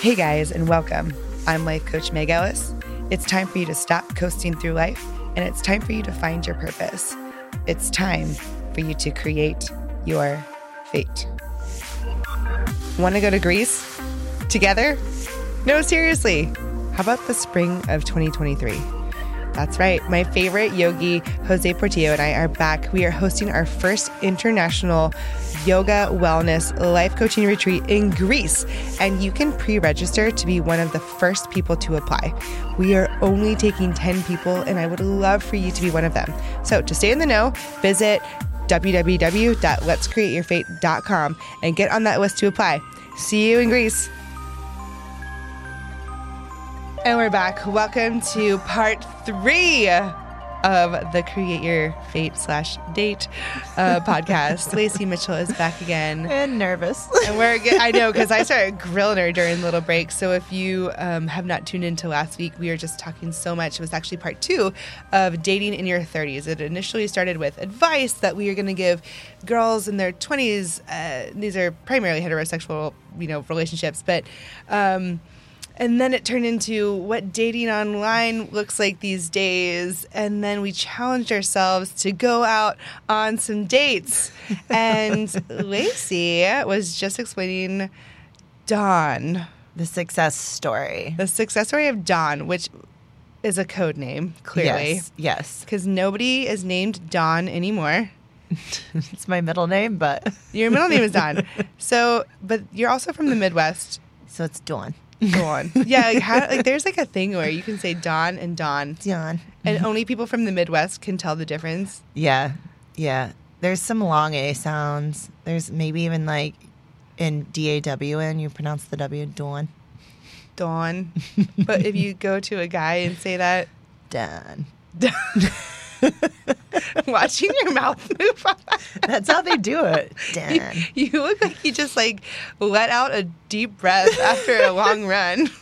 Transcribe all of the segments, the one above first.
Hey guys, and welcome. I'm Life Coach Meg Ellis. It's time for you to stop coasting through life, and it's time for you to find your purpose. It's time for you to create your fate. Want to go to Greece together? No, seriously. How about the spring of 2023? That's right. My favorite yogi, Jose Portillo, and I are back. We are hosting our first international yoga, wellness, life coaching retreat in Greece. And you can pre register to be one of the first people to apply. We are only taking 10 people, and I would love for you to be one of them. So to stay in the know, visit www.letscreateyourfate.com and get on that list to apply. See you in Greece. And we're back. Welcome to part three of the Create Your Fate slash Date uh, podcast. Lacey Mitchell is back again. And nervous. And we're, I know, because I started grilling her during the little break. So if you um, have not tuned into last week, we were just talking so much. It was actually part two of dating in your 30s. It initially started with advice that we are going to give girls in their 20s. Uh, these are primarily heterosexual, you know, relationships, but. Um, and then it turned into what dating online looks like these days. And then we challenged ourselves to go out on some dates. And Lacey was just explaining Dawn, The success story. the success story of Dawn, which is a code name, clearly. Yes. Yes. Because nobody is named Dawn anymore. it's my middle name, but Your middle name is Dawn. So, but you're also from the Midwest. so it's Dawn. Dawn. Yeah, like, how, like there's like a thing where you can say Dawn and Dawn. Dawn. And mm-hmm. only people from the Midwest can tell the difference. Yeah. Yeah. There's some long A sounds. There's maybe even like in D A W N, you pronounce the W Dawn. Dawn. but if you go to a guy and say that, Dawn. watching your mouth move, That's how they do it. you, you look like you just like let out a deep breath after a long run.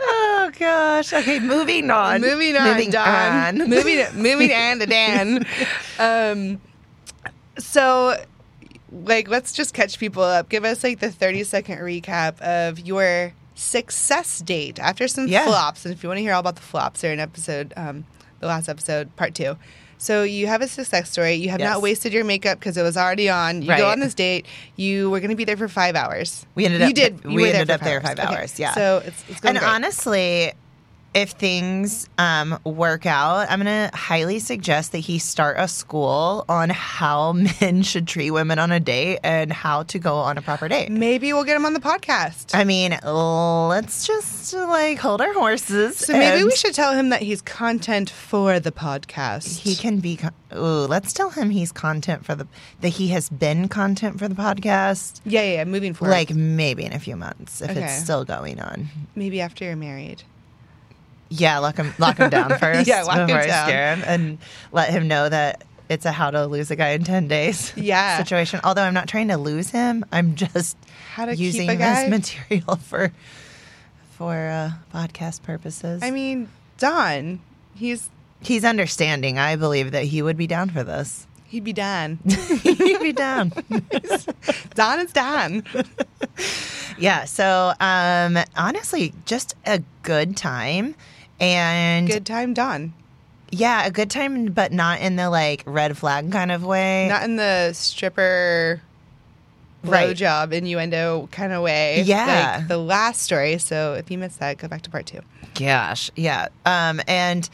Oh gosh. Okay, moving on. Moving on, Moving Dawn. on. moving moving on to Dan. Um, so, like, let's just catch people up. Give us like the thirty second recap of your success date after some Yeah. flops. And if you want to hear all about the flops, they're in episode, um, the last episode, part two. So you have a success story. You have Yes. not wasted your makeup because it was already on. You Right. go on this date. You were going to be there for five hours. We ended You did. You we there ended for up there five Okay. hours. Yeah. So it's, it's going and great. honestly, if things um, work out, I'm going to highly suggest that he start a school on how men should treat women on a date and how to go on a proper date. Maybe we'll get him on the podcast. I mean, let's just like hold our horses. So maybe we should tell him that he's content for the podcast. He can be. con- Ooh, let's tell him he's content for the that he has been content for the podcast. yeah, yeah, yeah. Moving forward, Like maybe in a few months if Okay. it's still going on. maybe after you're married. Yeah, lock him lock him down first Yeah, lock him before I down. scare him and let him know that it's a how to lose a guy in ten days Yeah. situation. Although I'm not trying to lose him, I'm just using keep a guy. this material for for uh, podcast purposes. I mean, Don, he's he's understanding. I believe that he would be down for this. he'd be Don. He'd be down. Don is Don. yeah. So um, honestly, just a good time. And Good time, Don. yeah, a good time, but not in the like red flag kind of way. Not in the stripper Right. blowjob innuendo kind of way. Yeah. like the last story. So if you missed that, go back to part two. Gosh, yeah. Um, and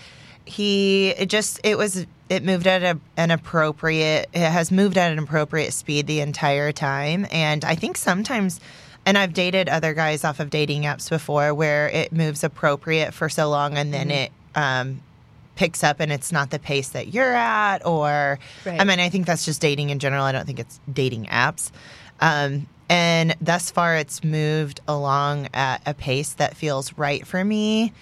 he it just it was it moved at a, an appropriate it has moved at an appropriate speed the entire time, and I think sometimes. And I've dated other guys off of dating apps before where it moves appropriate for so long and then it um, picks up and it's not the pace that you're at. Or, Right. I mean, I think that's just dating in general. I don't think it's dating apps. Um, and thus far, it's moved along at a pace that feels right for me.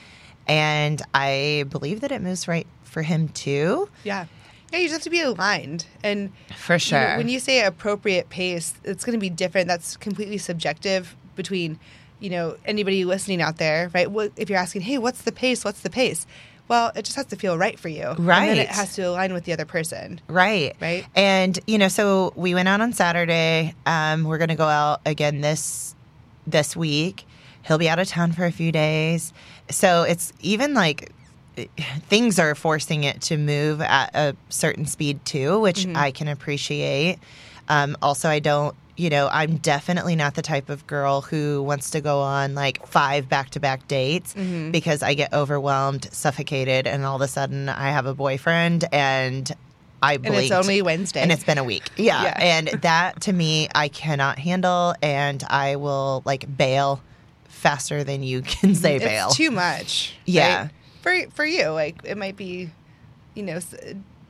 And I believe that it moves right for him too. Yeah. Yeah, you just have to be aligned. And For you know, when you say appropriate pace, it's going to be different. That's completely subjective between, you know, anybody listening out there, right? What, if you're asking, hey, what's the pace? What's the pace? Well, it just has to feel right for you. Right. And it has to align with the other person. Right. Right. And you know, so we went out on Saturday. Um, we're gonna go out again this this week. He'll be out of town for a few days. So it's even like things are forcing it to move at a certain speed too, which mm-hmm. I can appreciate. Um, also, I don't, you know, I'm definitely not the type of girl who wants to go on like five back to back dates mm-hmm. because I get overwhelmed, suffocated, and all of a sudden I have a boyfriend and I And blinked. it's only Wednesday. And it's been a week. Yeah. Yeah. And that to me, I cannot handle. And I will like bail faster than you can mm-hmm. say it's bail. too much. Yeah. right? For for you, like it might be, you know,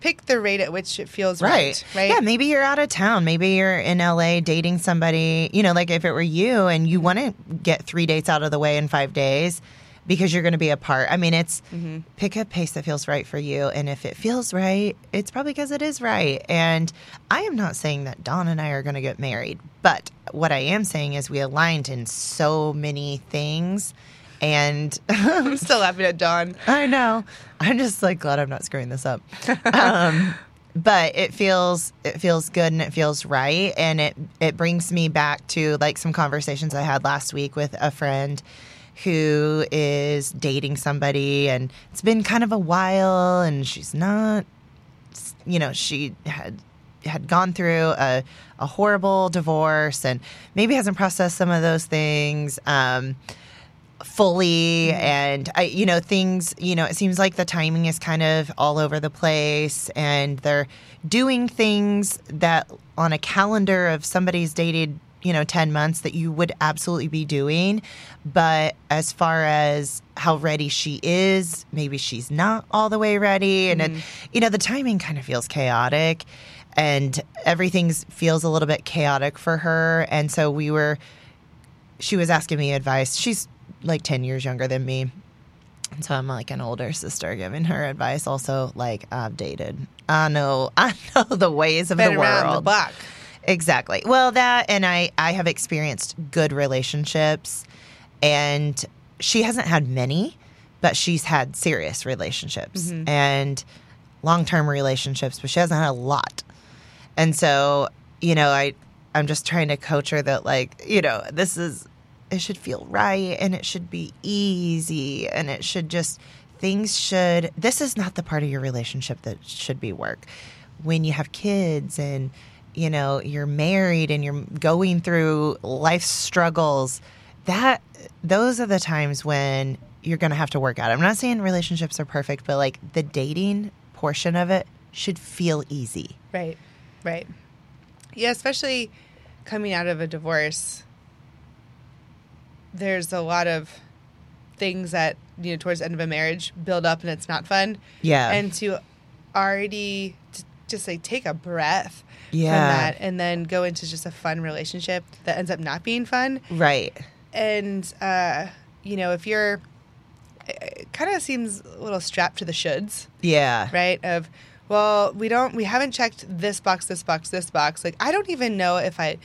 pick the rate at which it feels right. Right. Right. Yeah, maybe you're out of town. Maybe you're in LA dating somebody, you know, like if it were you and you want to get three dates out of the way in five days because you're going to be apart. I mean, it's Mm-hmm. pick a pace that feels right for you. And if it feels right, it's probably because it is right. And I am not saying that Don and I are going to get married, but what I am saying is we aligned in so many things. And I'm still laughing at Dawn. I know. I'm just like glad I'm not screwing this up. Um, but it feels it feels good and it feels right, and it it brings me back to like some conversations I had last week with a friend who is dating somebody, and it's been kind of a while, and she's not, you know, she had had gone through a, a horrible divorce and maybe hasn't processed some of those things. Um, fully mm-hmm. and I you know things you know it seems like the timing is kind of all over the place and they're doing things that on a calendar of somebody's dated you know 10 months that you would absolutely be doing. But as far as how ready she is maybe she's not all the way ready and it, mm-hmm. you know the timing kind of feels chaotic and everything feels a little bit chaotic for her. And so we were she was asking me advice. She's like 10 years younger than me. So I'm like an older sister giving her advice. Also, like, I've dated. I know, I know the ways of Been the world. the block. Exactly. Well, that and I I have experienced good relationships and she hasn't had many, but she's had serious relationships mm-hmm. and long-term relationships, but she hasn't had a lot. And so, you know, I I'm just trying to coach her that like, you know, this is it should feel right and it should be easy and it should just things should this is not the part of your relationship that should be work. When you have kids and you know, you're married and you're going through life struggles, that those are the times when you're going to have to work out. I'm not saying relationships are perfect, but like the dating portion of it should feel easy. Right. Right. Yeah, especially coming out of a divorce. There's a lot of things that, you know, towards the end of a marriage build up and it's not fun. Yeah. And to already just like take a breath Yeah. from that and then go into just a fun relationship that ends up not being fun. Right. And, uh, you know, if you're, it kind of seems a little strapped to the shoulds Yeah. right? Of, well, we don't, we haven't checked this box, this box, this box. Like, I don't even know if I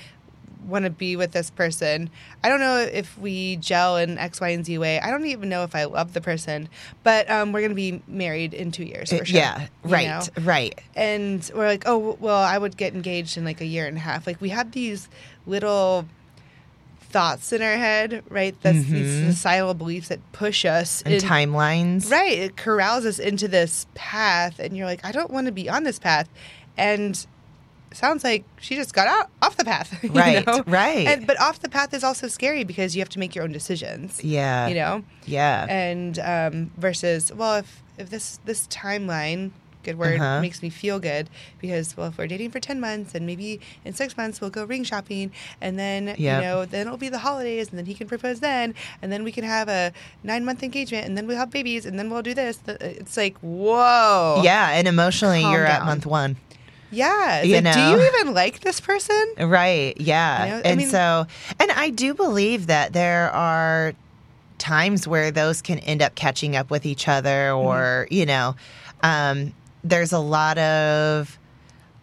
want to be with this person. I don't know if we gel in X, Y, and Z way. I don't even know if I love the person, but um, we're going to be married in two years for sure. Uh, Yeah. you Right. know? Right. And we're like, oh, well, I would get engaged in like a year and a half. Like, we have these little thoughts in our head, right? That's these societal beliefs that push us Mm-hmm. And in- timelines. Right. It corrals us into this path, and you're like, I don't want to be on this path. And sounds like she just got out off the path. Right, know? right. And, but off the path is also scary because you have to make your own decisions. Yeah. You know? Yeah. And um, versus, well, if, if this, this timeline, good word, Uh-huh. makes me feel good because, well, if we're dating for 10 months and maybe in six months we'll go ring shopping and then, Yep. you know, then it'll be the holidays and then he can propose then and then we can have a nine month engagement and then we'll have babies and then we'll do this. It's like, whoa. yeah. And emotionally, Calm you're at month one. Yeah. You like, know? do you even like this person? Right. Yeah. You know, and mean- so, and I do believe that there are times where those can end up catching up with each other, Mm-hmm. or, you know, um, there's a lot of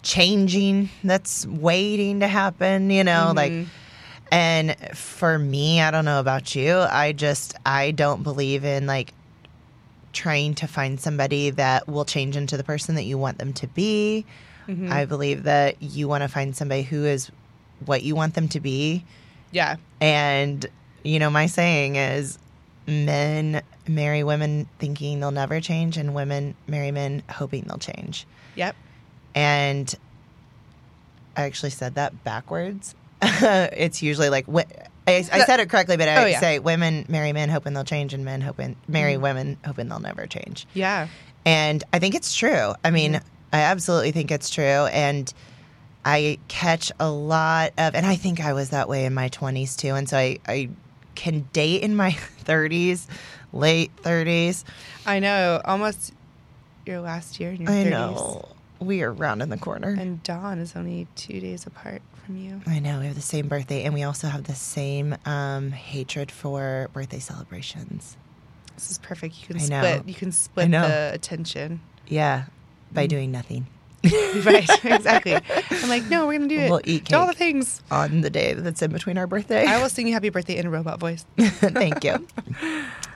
changing that's waiting to happen, you know, Mm-hmm. like, and for me, I don't know about you, I just, I don't believe in like trying to find somebody that will change into the person that you want them to be. Mm-hmm. I believe that you want to find somebody who is what you want them to be. Yeah. And, you know, my saying is men marry women thinking they'll never change, and women marry men hoping they'll change. Yep. And I actually said that backwards. it's usually like, wh- I, I said it correctly, but I Oh, yeah. say women marry men hoping they'll change, and men hoping marry mm-hmm. women hoping they'll never change. Yeah. And I think it's true. I mean, mm-hmm. I absolutely think it's true. And I catch a lot of, and I think I was that way in my 20s too. And so I, I can date in my 30s, late 30s. I know. Almost your last year in your I 30s. know. We are rounding the corner. And Dawn is only two days apart from you. I know. We have the same birthday, and we also have the same um, hatred for birthday celebrations. This is perfect. You can I know. split. You can split the attention. Yeah, by doing nothing right. Exactly. I'm like, no, we're gonna do it. We'll eat Do all the things. on the day that's in between our birthday. I will sing you happy birthday in a robot voice. Thank you.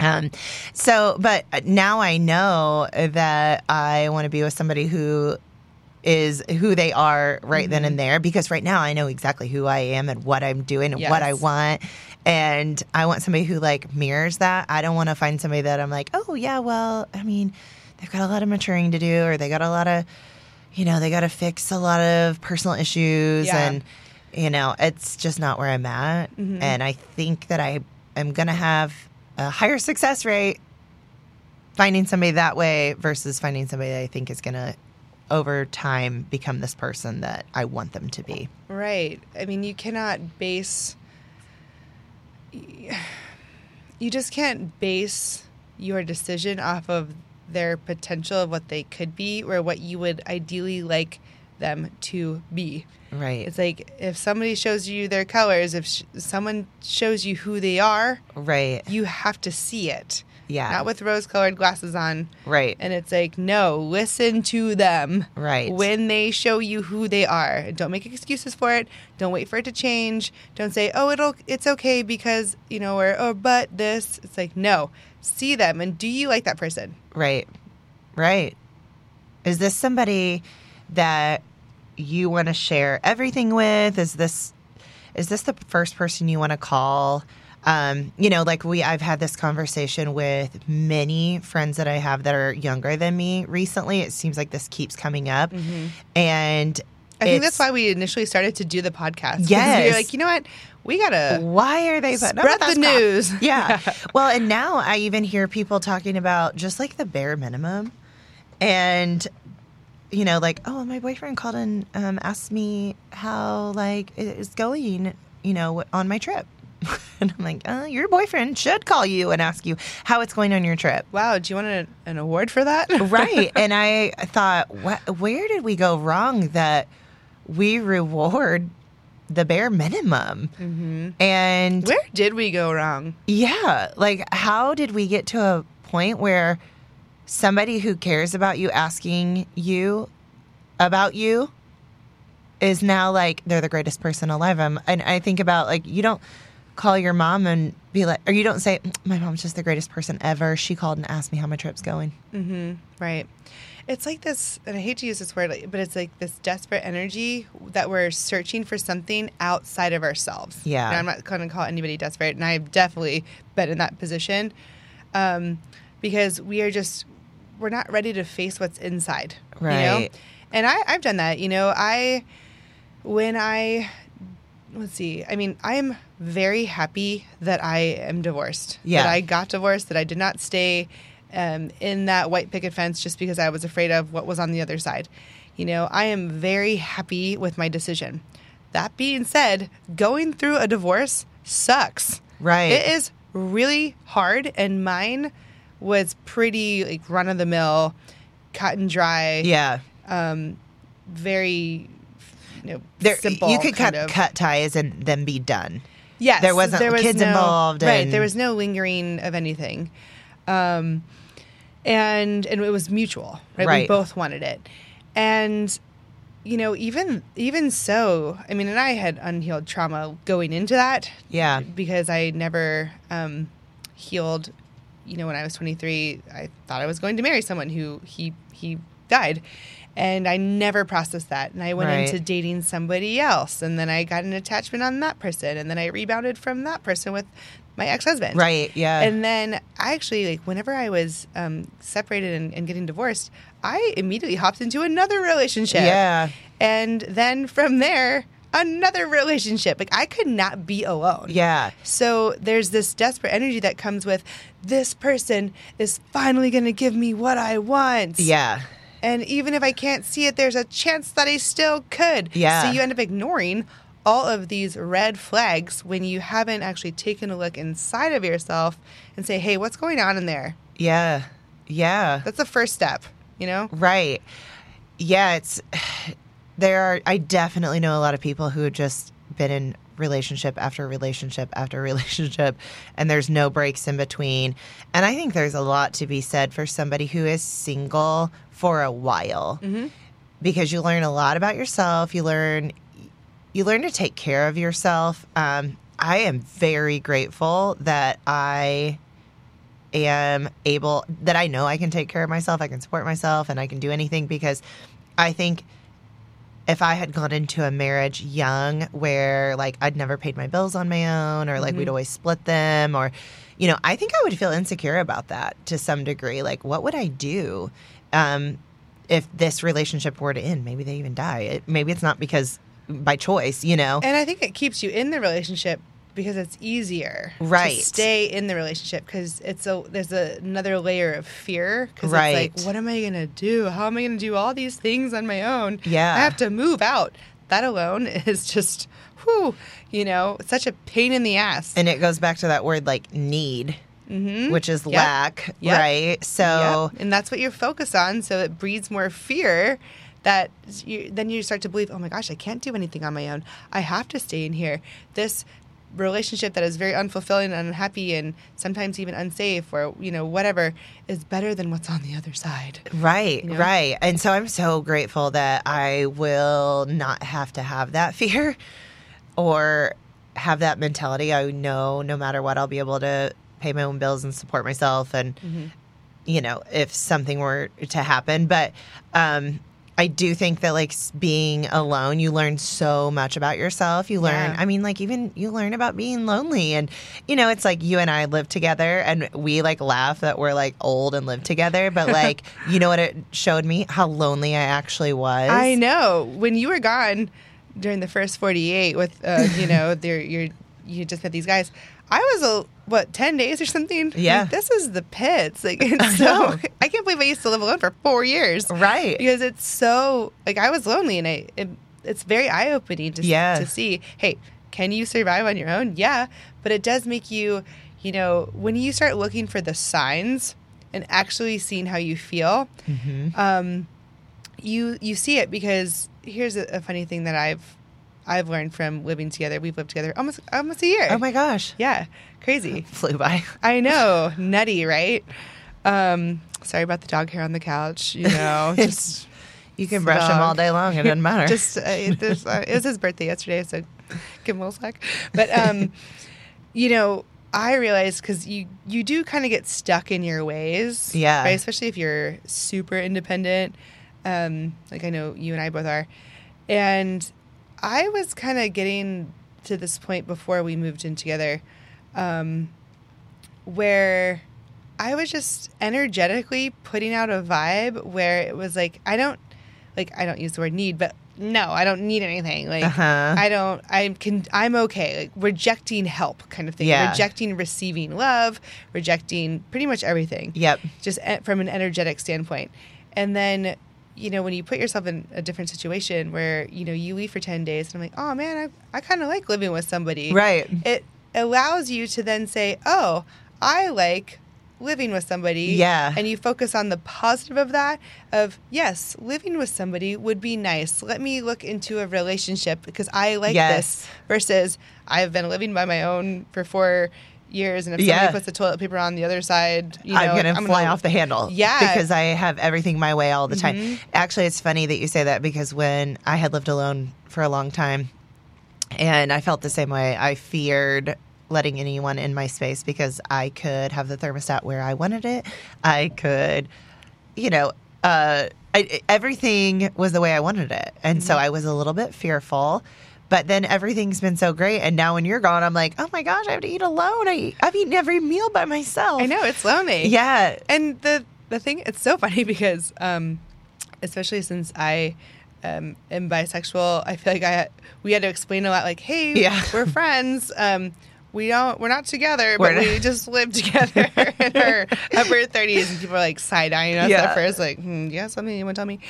Um, so, but now I know that I want to be with somebody who is who they are right then Mm-hmm. and there because right now I know exactly who I am and what I'm doing and what I want. And I want somebody who like mirrors that. I don't want to find somebody that I'm like, oh, yeah, well, I mean, they've got a lot of maturing to do or they got a lot of, you know, they got to fix a lot of personal issues Yeah. and, you know, it's just not where I'm at. Mm-hmm. And I think that I am going to have a higher success rate finding somebody that way versus finding somebody that I think is going to over time become this person that I want them to be. Right. I mean, you cannot base. You just can't base your decision off of their potential of what they could be or what you would ideally like them to be. Right. It's like if somebody shows you their colors, if sh- someone shows you who they are, right. you have to see it. Yeah. Not with rose colored glasses on. right. And it's like, no, listen to them. Right. When they show you who they are. Don't make excuses for it. Don't wait for it to change. Don't say, oh, it'll it's okay because, you know, or oh, but this. It's like, no. See them and do you like that person? Right. Right. Is this somebody that you want to share everything with? Is this is this the first person you want to call? Um, you know, like we I've had this conversation with many friends that I have that are younger than me recently. It seems like this keeps coming up. And I think that's why we initially started to do the podcast. Yes. We were like, you know what? We gotta why are they putting spread the news. Yeah. well, and now I even hear people talking about just like the bare minimum. And you know, like, oh, my boyfriend called and um, asked me how like it is going, you know, on my trip. and I'm like, uh, your boyfriend should call you and ask you how it's going on your trip. Wow, do you want a, an award for that? right. And I thought, what, where did we go wrong that we reward the bare minimum? Mm-hmm. And Where did we go wrong? yeah. Like, how did we get to a point where somebody who cares about you asking you about you is now like they're the greatest person alive? I'm, and I think about like, you don't call your mom and be like, or you don't say, my mom's just the greatest person ever. She called and asked me how my trip's going. Right. It's like this, and I hate to use this word, but it's like this desperate energy that we're searching for something outside of ourselves. Yeah. And I'm not going to call anybody desperate, and I've definitely been in that position um, because we are just, we're not ready to face what's inside. You know? Right. And I, I've done that. You know, I, when I, let's see, I mean, I'm very happy that I am divorced. Yeah. That I got divorced, that I did not stay um, in that white picket fence just because I was afraid of what was on the other side. You know, I am very happy with my decision. That being said, going through a divorce sucks. Right. It is really hard, and mine was pretty like run of the mill, cut and dry. Yeah. Um, very you know, There, simple. you could cut of. cut ties and then be done. Yes, there wasn't kids involved Right, and- there was no lingering of anything, um, and and it was mutual. Right, we both wanted it, and you know, even even so, I mean, and I had unhealed trauma going into that. Yeah. because I never um, healed, you know, when I was 23, I thought I was going to marry someone who he he died. And I never processed that. And I went Right. into dating somebody else. And then I got an attachment on that person. And then I rebounded from that person with my ex husband. Right. Yeah. And then I actually, like, whenever I was um, separated and, and getting divorced, I immediately hopped into another relationship. Yeah. And then from there, another relationship. Like, I could not be alone. yeah. So there's this desperate energy that comes with this person is finally going to give me what I want. Yeah. And even if I can't see it, there's a chance that I still could. Yeah. So you end up ignoring all of these red flags when you haven't actually taken a look inside of yourself and say, hey, what's going on in there? Yeah. Yeah. That's the first step, you know? Right. Yeah, it's there are I definitely know a lot of people who have just been in relationship after relationship after relationship and there's no breaks in between. And I think there's a lot to be said for somebody who is single for a while. Because you learn a lot about yourself, you learn you learn to take care of yourself. Um, I am very grateful that I am able that I know I can take care of myself, I can support myself, and I can do anything because I think if I had gone into a marriage young where like I'd never paid my bills on my own or like we'd always split them or you know, I think I would feel insecure about that to some degree. Like what would I do um if this relationship were to end? Maybe they even die. It, maybe it's not because by choice, you know. And I think it keeps you in the relationship because it's easier Right. to stay in the relationship because it's a there's a, another layer of fear because Right. it's like what am I gonna do? How am I gonna do all these things on my own? Yeah. I have to move out. That alone is just whew, you know, such a pain in the ass. And it goes back to that word like need, Mhm. which is Yep. lack, Yep. right? So Yep. and that's what you're focused on. So it breeds more fear. That you, then you start to believe, oh my gosh, I can't do anything on my own. I have to stay in here. This relationship that is very unfulfilling and unhappy and sometimes even unsafe or you know whatever is better than what's on the other side. Right, You know? right. And so I'm so grateful that I will not have to have that fear or have that mentality. I know no matter what, I'll be able to pay my own bills and support myself. And, Mm-hmm. you know, if something were to happen. But, um, I do think that like being alone, you learn so much about yourself. You learn, Yeah. I mean, like even you learn about being lonely. And, you know, it's like you and I live together and we like laugh that we're like old and live together. But like, you know what it showed me? How lonely I actually was. I know when you were gone during the first 48 with uh, you know their your you just met these guys. I was a what 10 days or something. Yeah. Like, this is the pits. Like it's so know. I can't believe I used to live alone for 4 years. Right. because it's so like I was lonely and I it, it's very eye opening to to see. Hey, can you survive on your own? Yeah, but it does make you, you know, when you start looking for the signs and actually seeing how you feel, Mm-hmm. um, you you see it because here's a, a funny thing that I've I've learned from living together. We've lived together almost almost a year. Oh my gosh. yeah, crazy. Flew by. I know, nutty, right? Um, sorry about the dog hair on the couch. You know, just You can brush him all day long. It doesn't matter. just uh, it, there's, uh, it was his birthday yesterday, so give him a little slack. But um, you know, I realized because you you do kind of get stuck in your ways, Yeah. right? Especially if you're super independent, um, like I know you and I both are, and I was kind of getting to this point before we moved in together, um, where. I was just energetically putting out a vibe where it was like I don't like I don't use the word need, but no, I don't need anything. Like Uh-huh. I don't I can I'm okay. Like rejecting help kind of thing. Yeah. Rejecting receiving love, rejecting pretty much everything. Yep. Just e- from an energetic standpoint. And then you know, when you put yourself in a different situation where, you know, you leave for 10 days and I'm like, oh man, I, I kind of like living with somebody. Right. It allows you to then say, oh, I like living with somebody. Yeah. And you focus on the positive of that of, yes, living with somebody would be nice. Let me look into a relationship because I like Yes. this versus I've been living by my own for four years and if Yeah. somebody puts the toilet paper on the other side, you know, I'm gonna fly off the handle. Yeah. Because I have everything my way all the time. Mhm. Actually, it's funny that you say that because when I had lived alone for a long time and I felt the same way, I feared letting anyone in my space because I could have the thermostat where I wanted it. I could, you know, uh, I, everything was the way I wanted it. And so I was a little bit fearful. But then everything's been so great. And now when you're gone, I'm like, oh my gosh, I have to eat alone. I, I've eaten every meal by myself. I know it's lonely. Yeah. And the the thing, it's so funny because, um, especially since I um, am bisexual, I feel like I we had to explain a lot. Like, hey, Yeah. we're friends. Um, we don't. We're not together, but We're not- we just live together in our upper thirties. And people are like side eyeing us Yeah. at first, like, hmm, yeah, something you want to tell me?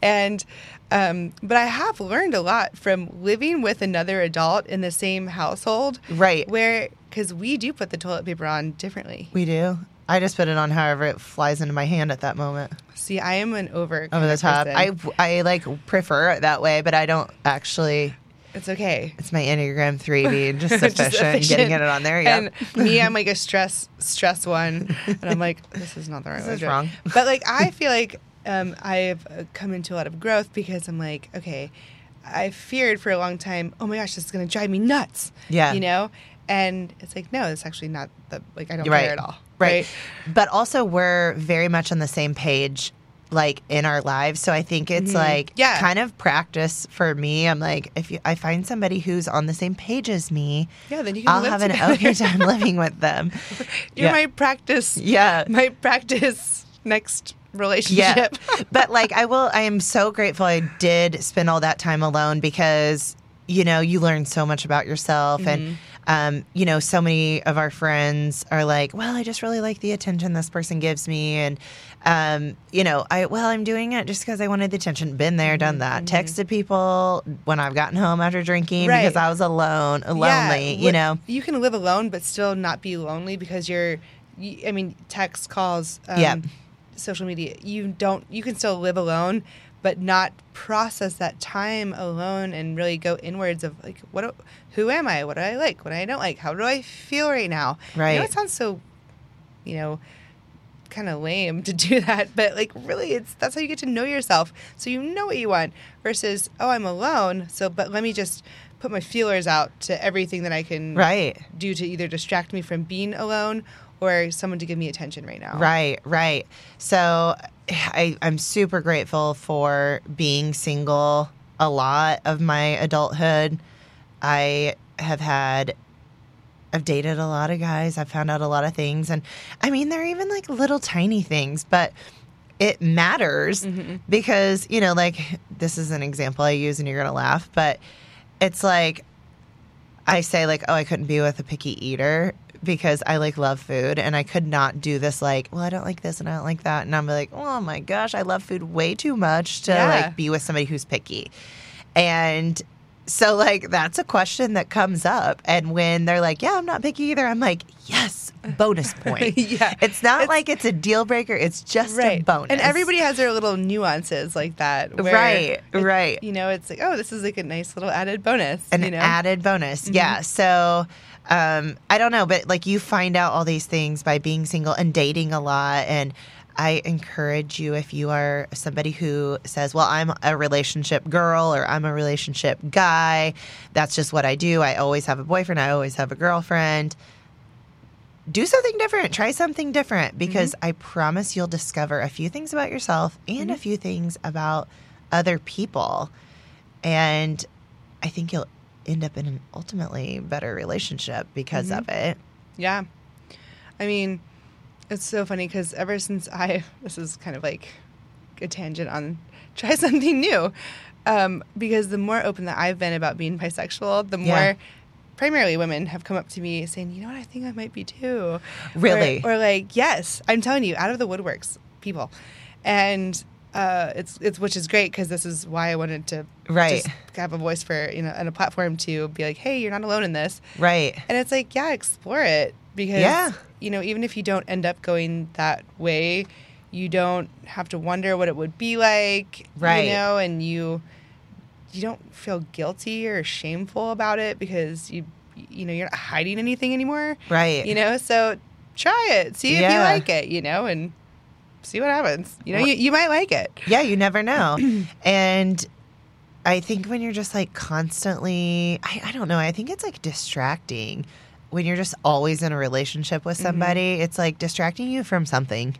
And um, but I have learned a lot from living with another adult in the same household, Right. Where because we do put the toilet paper on differently. We do. I just put it on however it flies into my hand at that moment. See, I am an over Over the top. person. I, I like prefer it that way, but I don't actually. it's okay. It's my Enneagram 3 being just Just efficient, getting it on there. Yeah. And me, I'm like a stress stress one, and I'm like, this is not the right This way. is to do it. wrong. But like, I feel like um, I've uh, come into a lot of growth because I'm like, okay, I feared for a long time. Oh my gosh, this is gonna drive me nuts. Yeah. you know. And it's like, no, it's actually not the like I don't right. care at all. Right. But also, we're very much on the same page, like in our lives. So I think it's like Mm-hmm. Yeah. kind of practice for me. I'm like, if you, I find somebody who's on the same page as me, Yeah, then you can I'll have an okay time living with them. You're Yeah. my practice. Yeah. my practice next Yeah. relationship. but like I will I am so grateful I did spend all that time alone because you know, you learn so much about yourself and um, you know, so many of our friends are like, "Well, I just really like the attention this person gives me," and um, you know, I well, I'm doing it just because I wanted the attention. Been there, done that. Texted people when I've gotten home after drinking Right. because I was alone, lonely. you know, you can live alone but still not be lonely because you're i mean text calls um, Yeah. Social media you don't you can still live alone but not process that time alone and really go inwards of like what do- who am i? What do i like? What do i don't like? How do i feel right now? I Right. know it sounds so you know kind of lame to do that but like really it's that's how you get to know yourself. So you know what you want versus oh i'm alone so but let me just put my feelers out to everything that i can right. do to either distract me from being alone or someone to give me attention right now Right, right. So I, I'm super grateful for being single a lot of my adulthood. I have had, I've dated a lot of guys. I've found out a lot of things. And I mean, they're even like little tiny things, but it matters mm-hmm. because, you know, like this is an example I use and you're going to laugh, but it's like, I say like, oh, I couldn't be with a picky eater because I like love food and I could not do this like, well, I don't like this and I don't like that. And I'm like, oh my gosh, I love food way too much to Yeah. like be with somebody who's picky. And so like that's a question that comes up. And when they're like, Yeah, I'm not picky either, I'm like, Yes, bonus point. Yeah. It's not It's- like it's a deal breaker, it's just right a bonus. and everybody has their little nuances like that where Right, it- right. you know it's like oh this is like a nice little added bonus an you know added bonus. Yeah. So um, I don't know, but like you find out all these things by being single and dating a lot. And I encourage you if you are somebody who says, Well, I'm a relationship girl or I'm a relationship guy, that's just what I do. I always have a boyfriend, I always have a girlfriend. Do something different. Try something different because mm-hmm. I promise you'll discover a few things about yourself and a mm-hmm. few things about other people. And I think you'll end up in an ultimately better relationship because mm-hmm. of it. Yeah. I mean, it's so funny because ever since I, this is kind of like a tangent on try something new. Um, because the more open that I've been about being bisexual, the more Yeah. primarily women have come up to me saying, you know what, I think I might be too. Really? Or, or like, yes, I'm telling you, out of the woodworks, people. And uh, it's, it's, which is great because this is why I wanted to Right. just have a voice for, you know, and a platform to be like, hey, you're not alone in this. Right. And it's like, yeah, explore it because Yeah. you know, even if you don't end up going that way, you don't have to wonder what it would be like, Right. You know, and you you don't feel guilty or shameful about it because you you know you're not hiding anything anymore, Right. You know, so try it, see if you like it, you know, and see what happens. You know, you, you might like it. Yeah, you never know. and I think when you're just like constantly, I, I don't know, I think it's like distracting when you're just always in a relationship with Mm-hmm. somebody, it's like distracting you from something.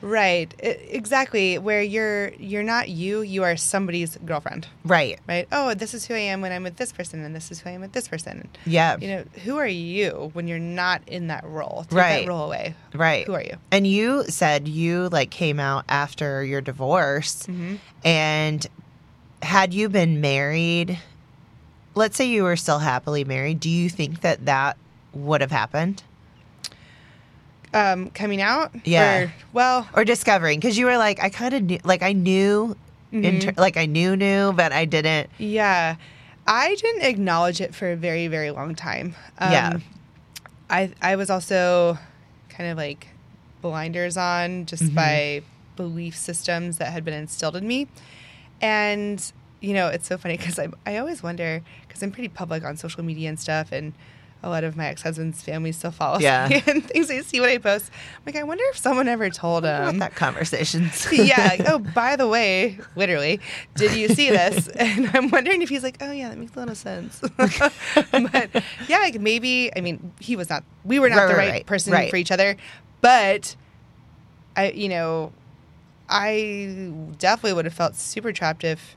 Right. I- exactly. Where you're you're not you, you are somebody's girlfriend. Right. Right? Oh, this is who I am when I'm with this person and this is who I am with this person. Yeah. You know, who are you when you're not in that role? Take Right. that role away. right. Who are you? And you said you like came out after your divorce. Mm-hmm. And had you been married, let's say you were still happily married, do you think that that would have happened? Um, coming out? Yeah. Or, well, Or discovering? Because you were like, I kind of knew, like, I knew, Mm-hmm. ter- like, I knew, knew, but I didn't. Yeah. I didn't acknowledge it for a very, very long time. Um, Yeah. I I was also kind of like blinders on just Mm-hmm. by belief systems that had been instilled in me. And, you know, it's so funny because I, I always wonder, because I'm pretty public on social media and stuff, and a lot of my ex husband's family still follows Yeah. me and things they see what I post. I'm like, I wonder if someone ever told him. that conversations. yeah. like, Oh, by the way, literally, did you see this? And I'm wondering if he's like, oh yeah, that makes a lot of sense. but yeah, like maybe. I mean, he was not. We were not Right, the right, right, right, person right. for each other. But I, you know, I definitely would have felt super trapped if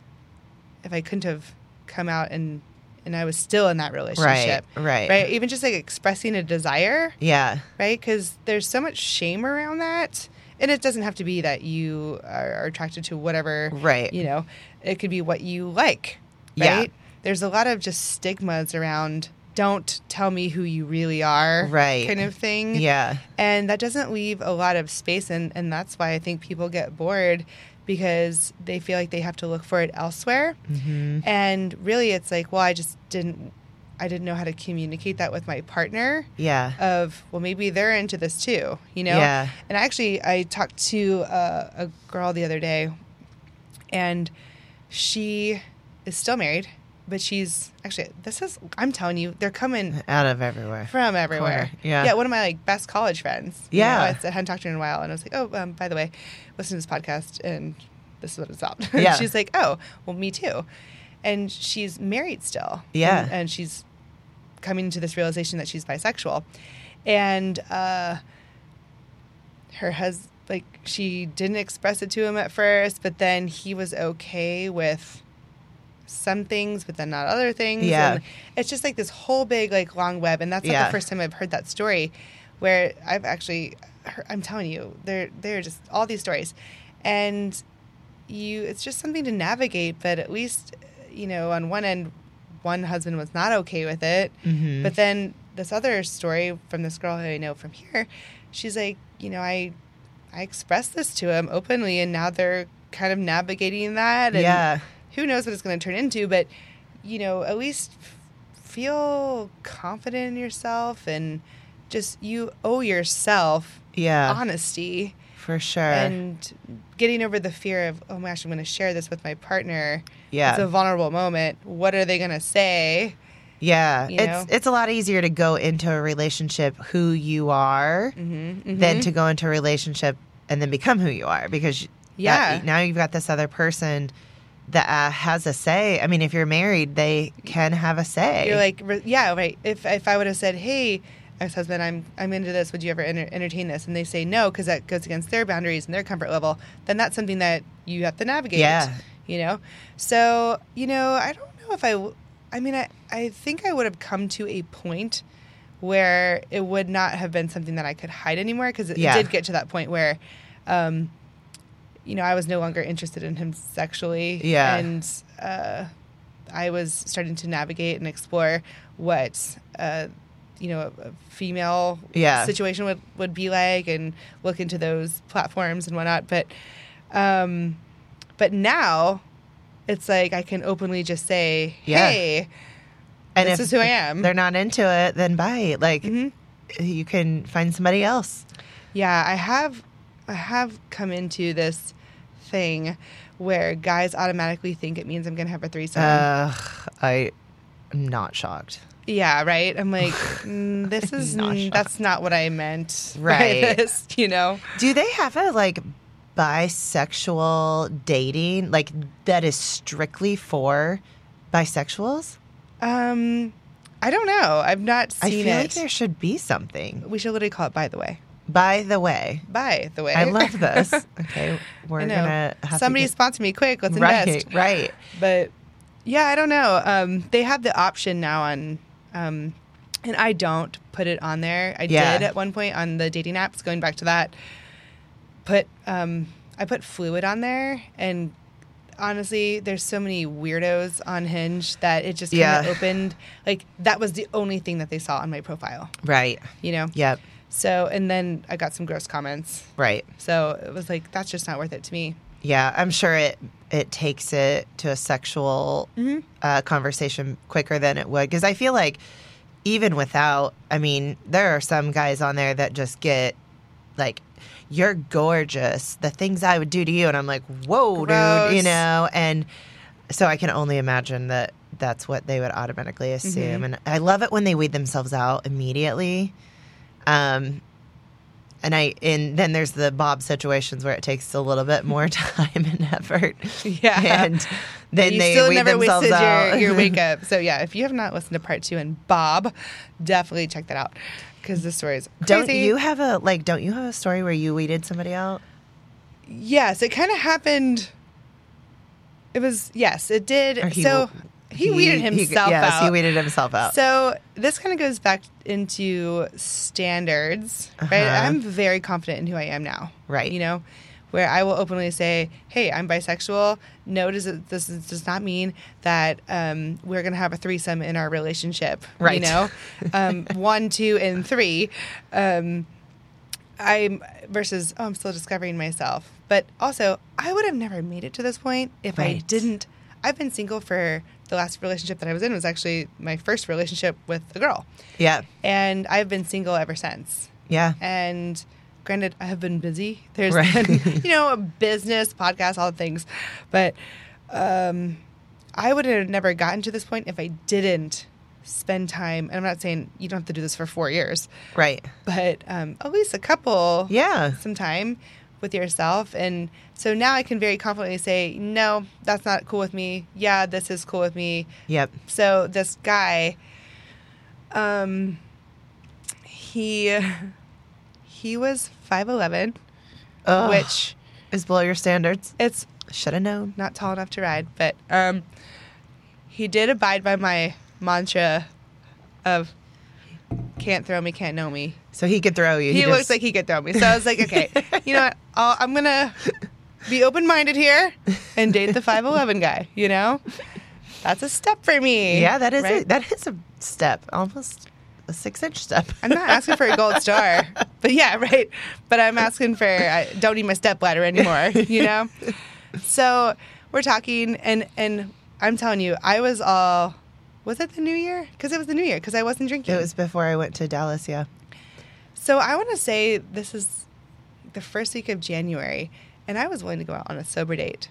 if I couldn't have come out and and I was still in that relationship. right. Right. Right. Even just like expressing a desire Yeah. right? Because there's so much shame around that. And it doesn't have to be that you are, attracted to whatever, Right. You know, it could be what you like, Yeah. right? There's a lot of just stigmas around don't tell me who you really are, Right. Kind of thing. Yeah. And that doesn't leave a lot of space. And, and that's why I think people get bored because they feel like they have to look for it elsewhere. hmm And really, it's like, well, I just didn't. I didn't know how to communicate that with my partner Yeah. of well maybe they're into this too you know Yeah. and actually i talked to uh, a girl the other day and she is still married but she's actually this is i'm telling you they're coming Out of everywhere. from everywhere Corner, yeah. yeah one of my like best college friends you Yeah. know, I hadn't talked to her in a while and i was like oh um, by the way listen to this podcast and this is what it's about Yeah. she's like oh well me too and she's married still Yeah. and, and she's coming to this realization that she's bisexual and uh her husband like she didn't express it to him at first but then he was okay with some things but then not other things Yeah. and it's just like this whole big like long web and that's not Yeah. the first time i've heard that story where i've actually heard, i'm telling you there there are just all these stories and you it's just something to navigate but at least you know on one end one husband was not okay with it Mhm. but then this other story from this girl who I know from here, she's like, you know, I I expressed this to him openly and now they're kind of navigating that and Yeah. Who knows what it's going to turn into, but you know, at least feel confident in yourself and just you owe yourself Yeah. honesty For sure. and getting over the fear of, oh my gosh, I'm going to share this with my partner. yeah. It's a vulnerable moment. What are they going to say? Yeah, you it's know? it's a lot easier to go into a relationship who you are Mm-hmm, than to go into a relationship and then become who you are because Yeah. that- now you've got this other person that uh, has a say. I mean, if you're married, they can have a say. You're like, yeah, right. If if I would have said, hey, ex husband, I'm I'm into this. Would you ever enter- entertain this? And they say no because that goes against their boundaries and their comfort level. Then that's something that you have to navigate. Yeah. You know. So you know, I don't know if I. I mean, I I think I would have come to a point where it would not have been something that I could hide anymore because it, Yeah. it did get to that point where. Um, you know, I was no longer interested in him sexually. Yeah. And uh, I was starting to navigate and explore what, uh, you know, a, a female Yeah. situation would, would be like and look into those platforms and whatnot. But, um, but now it's like I can openly just say, Yeah. hey, and this is who I am. they're not into it, then bye. Like Mhm. you can find somebody else. Yeah, I have have come into this thing where guys automatically think it means I'm gonna have a threesome. Ugh, I am not shocked. yeah, right. I'm like, mm, this is Not mm, that's not what I meant. by Right. this, you know. Do they have a like bisexual dating like that is strictly for bisexuals? Um, I don't know. I've not I seen feel it. like there should be something. we should literally call it by the way. By the way, By the way. I love this. Okay, we're gonna have Somebody to get, sponsor me quick. Let's right, invest. right. But yeah, I don't know. Um, they have the option now on, um, and I don't put it on there. I Yeah. did at one point on the dating apps. Going back to that, put um, I put fluid on there, and honestly, there's so many weirdos on Hinge that it just kind Yeah. of opened. Like that was the only thing that they saw on my profile. Right. You know. Yep. So and then I got some gross comments. Right. So it was like that's just not worth it to me. Yeah, I'm sure it it takes it to a sexual Mm-hmm. uh, conversation quicker than it would because I feel like even without, I mean, there are some guys on there that just get like, "You're gorgeous," the things I would do to you, and I'm like, "Whoa, dude," you know, and so I can only imagine that that's what they would automatically assume, Mhm. and I love it when they weed themselves out immediately. Um, and I and then there's the Bob situations where it takes a little bit more time and effort. Yeah. And then you they still weed never themselves wasted out. your, your wake up. So yeah, if you have not listened to part two and Bob, definitely check that out because the story is crazy. don't you have a like don't you have a story where you weeded somebody out? Yes, it kind of happened. It was yes, it did. Or he- he, weeded himself yes, out. he weeded himself out. So this kind of goes back into standards, right? Uh-huh. I'm very confident in who I am now, Right. You know, where I will openly say, "Hey, I'm bisexual." No, does it, this is- does not mean that um, we're going to have a threesome in our relationship, Right. You know, um, one, two, and three. Um, I'm versus oh, I'm still discovering myself. But also, I would have never made it to this point if I didn't. I've been single for the last relationship that I was in was actually my first relationship with a girl, yeah. and I've been single ever since. Yeah. And granted, I have been busy. There's Right. been, you know, a business, podcast, all the things, but um, I would have never gotten to this point if I didn't spend time. And I'm not saying you don't have to do this for four years, Right. but um, at least a couple Yeah. some time with yourself. And so now I can very confidently say, no, that's not cool with me. Yeah, this is cool with me. Yep. So this guy, um, he he was five eleven, which is below your standards. it's Should have known. not tall enough to ride, but um, he did abide by my mantra of can't throw me, can't know me. So he could throw you. He, looks just- like he could throw me. So I was like, okay, you know what? I'll, I'm gonna be open minded here and date the five eleven guy. You know, that's a step for me. Yeah, that is right? a, that is a step, almost a six inch step. I'm not asking for a gold star, but yeah, right. But I'm asking for I don't need my step ladder anymore. You know. So we're talking, and and I'm telling you, I was all. Was it the new year? Because it was the new year. Because I wasn't drinking. It was before I went to Dallas. Yeah. So I want to say this is the first week of January, and I was willing to go out on a sober date,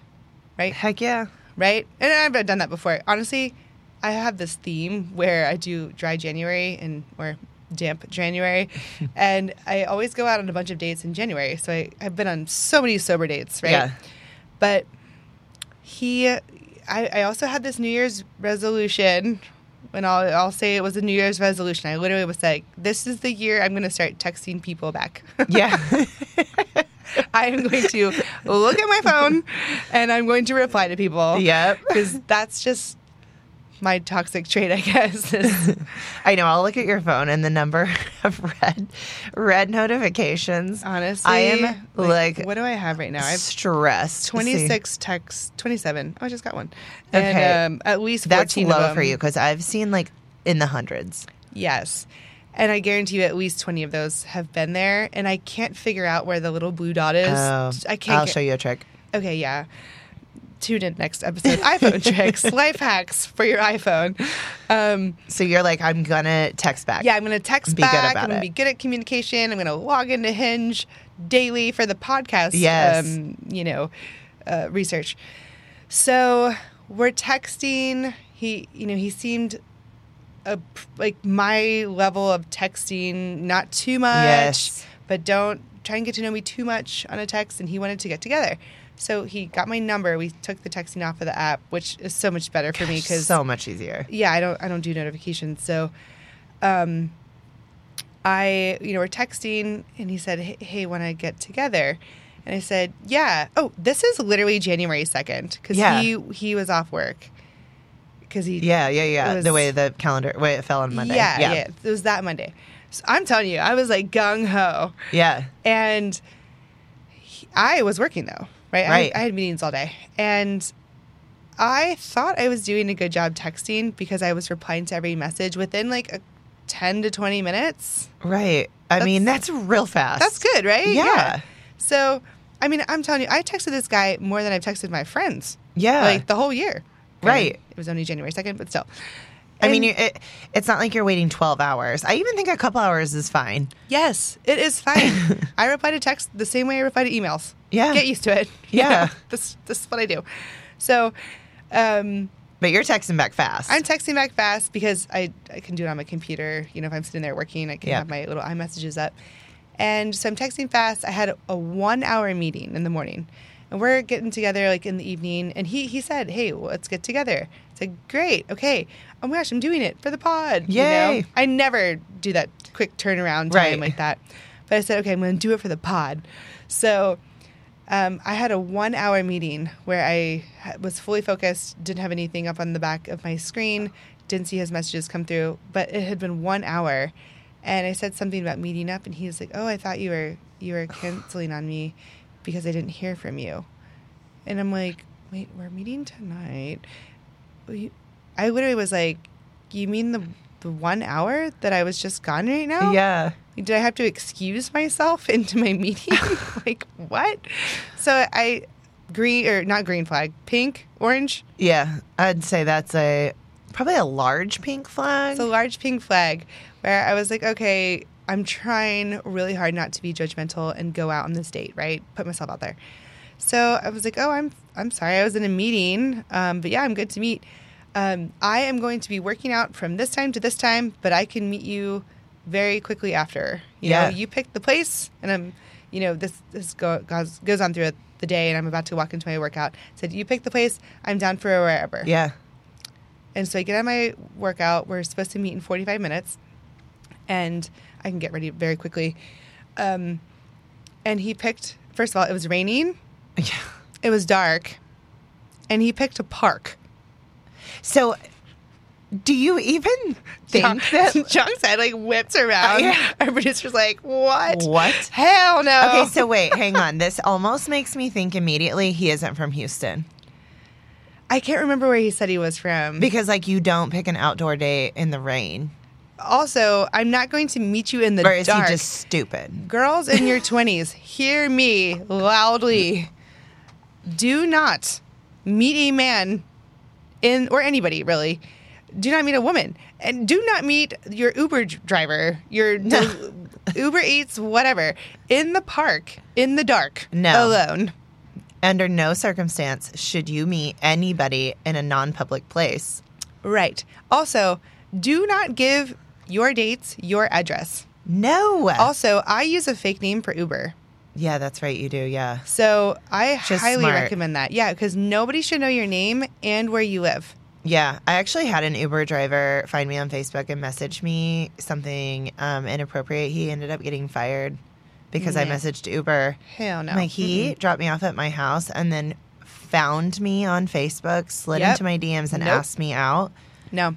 right? Heck yeah. Right? And I've done that before. Honestly, I have this theme where I do dry January and or damp January, and I always go out on a bunch of dates in January. So I, I've been on so many sober dates, right? Yeah. But he, I, I also had this New Year's resolution. And I'll, I'll say it was a New Year's resolution. I literally was like, this is the year I'm going to start texting people back. Yeah. I am going to look at my phone and I'm going to reply to people. yep. Because that's just my toxic trait, I guess. is- I know. I'll look at your phone and the number of red red notifications. honestly, I am like, what do I have right now? I have stressed. 26 texts, 27. Oh, I just got one. Okay. Um, at least 14 That's low for you because I've seen like in the hundreds. Yes. And I guarantee you at least 20 of those have been there. And I can't figure out where the little blue dot is. Oh, I can't. I'll get- show you a trick. Okay, yeah. Tune in next episode. iPhone tricks, life hacks for your iPhone. Um, So you're like, I'm gonna text back. yeah, I'm to text Be back. I'm going it. be good at communication. I'm to log into Hinge daily for the podcast. Yes. Um, you know, uh, research. So we're texting. He, you know, he seemed a, like my level of texting, not too much, Yes. but don't try and get to know me too much on a text. And he wanted to get together. So he got my number. We took the texting off of the app, which is so much better for me because so much easier. yeah, I don't I don't do notifications. So um I you know, we're texting and he said, "Hey, hey want to get together?" And I said, "Yeah." Oh, this is literally January 2nd cuz Yeah. he he was off work. Cuz he Yeah, yeah, yeah. Was- the way the calendar, way it fell on Monday. Yeah, yeah, yeah, It was that Monday. So I'm telling you, I was like gung ho. yeah. And he- I was working though, right? Right. I, I had meetings all day. And I thought I was doing a good job texting because I was replying to every message within like a 10 to 20 minutes. Right. I mean, that's real fast. That's good, right? Yeah. So, I mean, I'm telling you, I texted this guy more than I've texted my friends. Yeah. Like the whole year. Right. It was only January 2nd, but still. I mean, it, it's not like you're waiting 12 hours. I even think a couple hours is fine. Yes, it is fine. I reply to text the same way I reply to emails. Yeah. Get used to it. You Yeah. know, this this is what I do. So um, But you're texting back fast. I'm texting back fast because I, I can do it on my computer. You know, if I'm sitting there working, I can Yep. have my little iMessages up. And so I'm texting fast. I had a one hour meeting in the morning. And we're getting together like in the evening. And he, he said, Hey, let's get together. It's like, Great. Okay. Oh my gosh, I'm doing it for the pod. You Yay. know? I never do that quick turnaround time Right. like that. But I said, Okay, I'm going to do it for the pod. So um, I had a one hour meeting where I was fully focused, didn't have anything up on the back of my screen, didn't see his messages come through, but it had been one hour. And I said something about meeting up, and he was like, "Oh, I thought you were you were canceling on me because I didn't hear from you." And I'm like, "Wait, we're meeting tonight." I literally was like, "You mean the the one hour that I was just gone right now?" yeah. Did I have to excuse myself into my meeting? like what? So I green or not green flag, pink, orange. Yeah. I'd say that's a probably a large pink flag. It's a large pink flag where I was like, okay, I'm trying really hard not to be judgmental and go out on this date, right? Put myself out there. So I was like, oh, I'm I'm sorry, I was in a meeting, um, but yeah, I'm good to meet. Um, I am going to be working out from this time to this time, but I can meet you very quickly after. You Yeah. know, you pick the place, and I'm, you know, this this go, goes goes on throughout the day, and I'm about to walk into my workout. Said, you pick the place, I'm down for wherever. yeah. And so I get on my workout. We're supposed to meet in 45 minutes, and I can get ready very quickly. Um, and he picked, first of all, it was raining, Yeah. it was dark, and he picked a park. So do you even think that John's head like whips around. Uh, yeah. Our producer's like, what? What? Hell no. Okay, so wait, hang on. This almost makes me think immediately he isn't from Houston. I can't remember where he said he was from. Because like you don't pick an outdoor date in the rain. also, I'm not going to meet you in the or is dark. he just stupid? Girls in your 20s, hear me loudly. Do not meet a man in or anybody really. Do not meet a woman. And do not meet your Uber driver, your del- Uber Eats whatever in the park in the dark No. alone. Under no circumstance should you meet anybody in a non-public place. Right. Also, do not give your dates your address. No. Also, I use a fake name for Uber. yeah, that's right. You do. Yeah. So I Just highly smart. recommend that. Yeah, because nobody should know your name and where you live. Yeah, I actually had an Uber driver find me on Facebook and message me something um, inappropriate. He ended up getting fired because I messaged Uber. Hell no. Like he dropped me off at my house and then found me on Facebook, slid Yep. into my DMs and Nope. asked me out. No.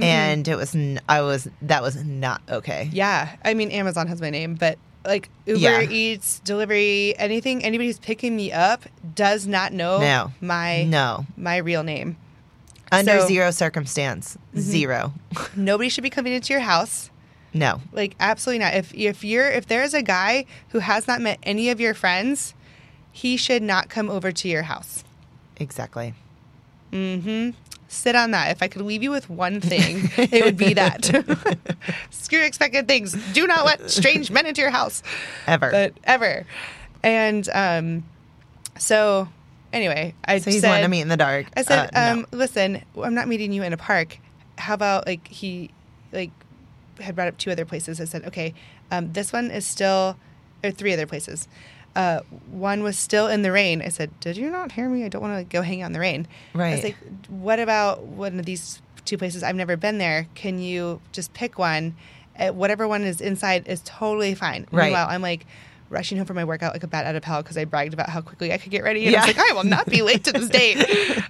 And it was n- I was that was not okay. Yeah. I mean, Amazon has my name, but like Uber Yeah. Eats, delivery, anything, anybody who's picking me up does not know No. my No, my real name. Under So- zero circumstance, zero. Nobody should be coming into your house. No, Like absolutely not. If if you're if there's a guy who has not met any of your friends, he should not come over to your house. exactly. Mm-hmm. Sit on that. If I could leave you with one thing, it would be that. Screw expected things. Do not let strange men into your house. Ever. But ever. And um so anyway, I so he's said wanting to meet in the dark. I said, Uh, no. um, listen, I'm not meeting you in a park. How about like he like had brought up two other places. I said, okay, um, this one is still or three other places. uh, one was still in the rain. I said, "Did you not hear me? I don't want to go hang out in the rain." Right. I was like, "What about one of these two places? I've never been there. Can you just pick one? Uh, whatever one is inside is totally fine." Right. Meanwhile, I'm like rushing home from my workout like a bat out of hell because I bragged about how quickly I could get ready, and I was like, "I will not be late to this date."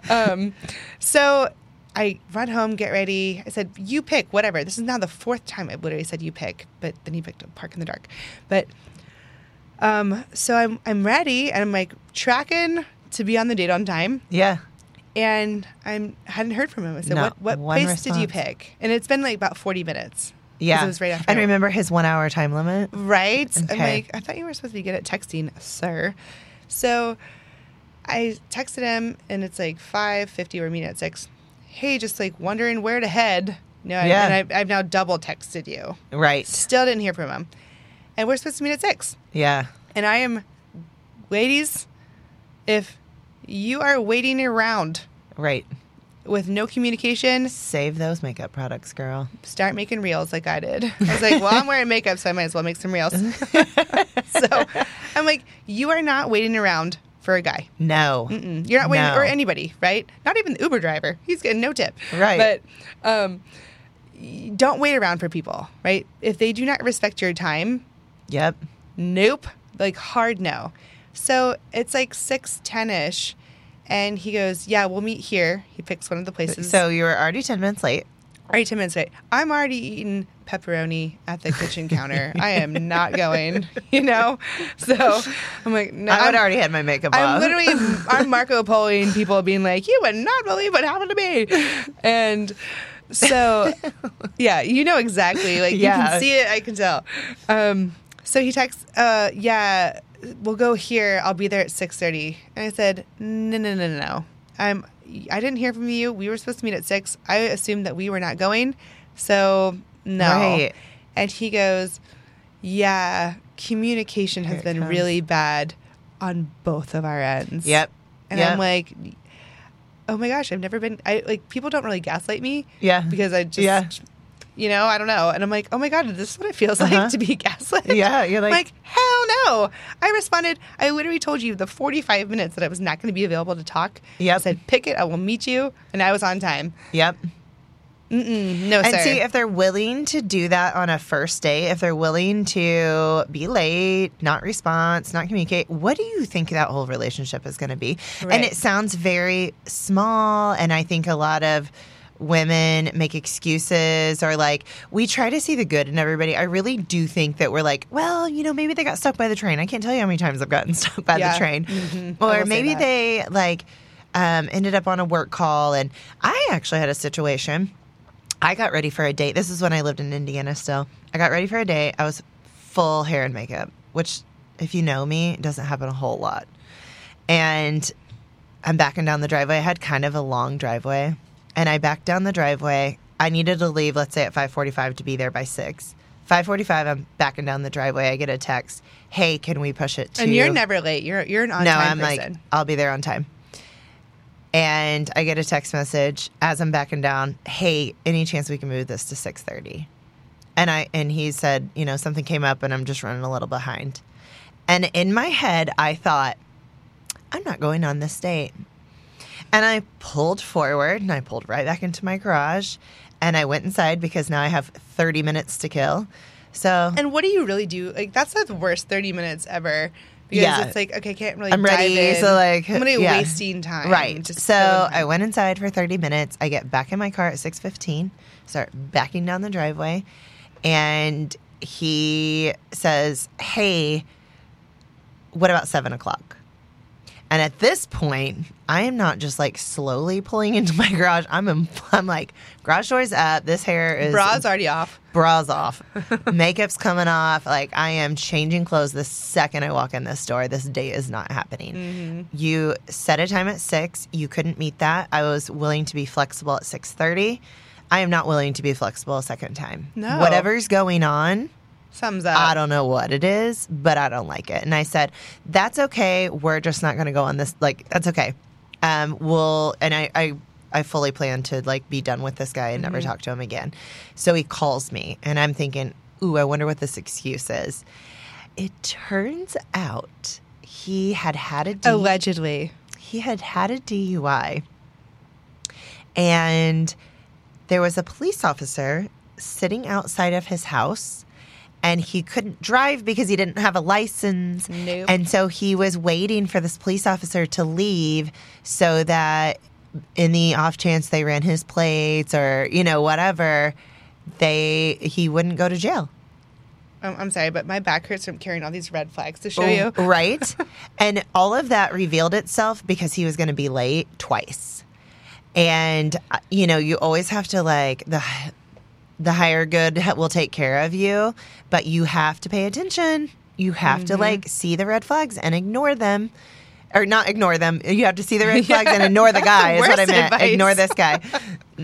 um, so I run home, get ready. I said, "You pick whatever." This is now the fourth time I literally said, "You pick," but then he picked a park in the dark. But um, so I'm I'm ready, and I'm like tracking to be on the date on time, Yeah. and I'm hadn't heard from him. I said, Not "What what place did you pick?" And it's been like about 40 minutes. Yeah. it was right after. And remember his one hour time limit? Right? I'm like, I thought you were supposed to be good at texting, sir. So I texted him, and it's like 5:50. We're meeting at six. Hey, just like wondering where to head. No, Yeah. and I, I've now double texted you. Right. Still didn't hear from him. And we're supposed to meet at six. Yeah. And I am, ladies, if you are waiting around Right. With no communication, Save those makeup products, girl. start making reels like I did. I was like, well, I'm wearing makeup, so I might as well make some reels. so I'm like, you are not waiting around for a guy. No. Mm-mm. You're not waiting, No. or anybody, right? Not even the Uber driver. He's getting no tip. Right. But um, don't wait around for people, right? If they do not respect your time, Yep. nope like hard no so it's like 6.10ish and he goes yeah we'll meet here he picks one of the places So you were already 10 minutes late. already 10 minutes late i'm already eating pepperoni at the kitchen counter i am not going you know so i'm like no I would already had my makeup on. I'm off. literally I'm Marco Poloing people being like, you would not believe what happened to me, and so yeah, you know exactly. Like you Yeah. can see it, I can tell. Um, so he texts, uh, yeah, we'll go here. I'll be there at six thirty. And I said, no, no, no, no, no. I'm. I didn't hear from you. We were supposed to meet at six. I assumed that we were not going, so no. Right. And he goes, yeah, communication has been comes. really bad on both of our ends. Yep. And Yep. I'm like, oh my gosh, I've never been. I like people don't really gaslight me Yeah. because I just, Yeah. You know, I don't know. And I'm like, oh my god, is this what it feels Uh-huh. like to be gaslit? Yeah, you're like- like hell no. I responded. I literally told you the 45 minutes that I was not going to be available to talk. Yep. I said, pick it. I will meet you, and I was on time. Yep. Mm-mm, no, And sir. see, if they're willing to do that on a first date, if they're willing to be late, not response, not communicate, what do you think that whole relationship is going to be? And it sounds very small. And I think a lot of women make excuses or like, we try to see the good in everybody. I really do think that we're like, well, you know, maybe they got stuck by the train. I can't tell you how many times I've gotten stuck by Yeah. the train. Mhm. Or maybe they like, um, ended up on a work call. And I actually had a situation. I got ready for a date. This is when I lived in Indiana still. I got ready for a date. I was full hair and makeup, which, if you know me, doesn't happen a whole lot. And I'm backing down the driveway. I had kind of a long driveway, and I backed down the driveway. I needed to leave, let's say at 5:45 to be there by six. 5:45, I'm backing down the driveway. I get a text, "Hey, can we push it to?" and you're never late. You're you're an on no, time No, I'm person. like, I'll be there on time. And I get a text message as I'm backing down. Hey, any chance we can move this to six thirty? And I and he said, you know, something came up and I'm just running a little behind. And in my head, I thought, I'm not going on this date. And I pulled forward and I pulled right back into my garage and I went inside because now I have 30 minutes to kill. So And what do you really do? Like that's the worst thirty minutes ever. Because Yeah. it's like, okay, I can't really I'm ready, in. so, like, I'm gonna yeah. wasting time. Right. So I went inside for 30 minutes. I get back in my car at 6:15, start backing down the driveway, and he says, "Hey, what about seven o'clock?" And at this point, I am not just like slowly pulling into my garage. I'm in, I'm like garage doors up. This hair is bras already off. bras off, makeup's coming off. Like I am changing clothes the second I walk in this door. This date is not happening. Mm-hmm. You set a time at six. You couldn't meet that. I was willing to be flexible at six thirty. I am not willing to be flexible a second time. No. Whatever's going on, Thumbs up. I don't know what it is, but I don't like it. And I said, that's okay. We're just not going to go on this. Like, that's okay. Um, we'll, and I, I, I fully plan to like be done with this guy and never talk to him again. So he calls me and I'm thinking, ooh, I wonder what this excuse is. It turns out he had had a D- Allegedly. he had had a DUI, and there was a police officer sitting outside of his house, and he couldn't drive because he didn't have a license. Nope. And so he was waiting for this police officer to leave so that in the off chance they ran his plates or, you know, whatever, they he wouldn't go to jail. Um, I'm sorry, but my back hurts from carrying all these red flags to show Oh, you. Right? and all of that revealed itself because he was going to be late twice. And uh, you know, you always have to like the the higher good will take care of you, but you have to pay attention. You have to like see the red flags and ignore them. Or not ignore them. You have to see the red flags and ignore the guy. Is what I meant. advice. Ignore this guy.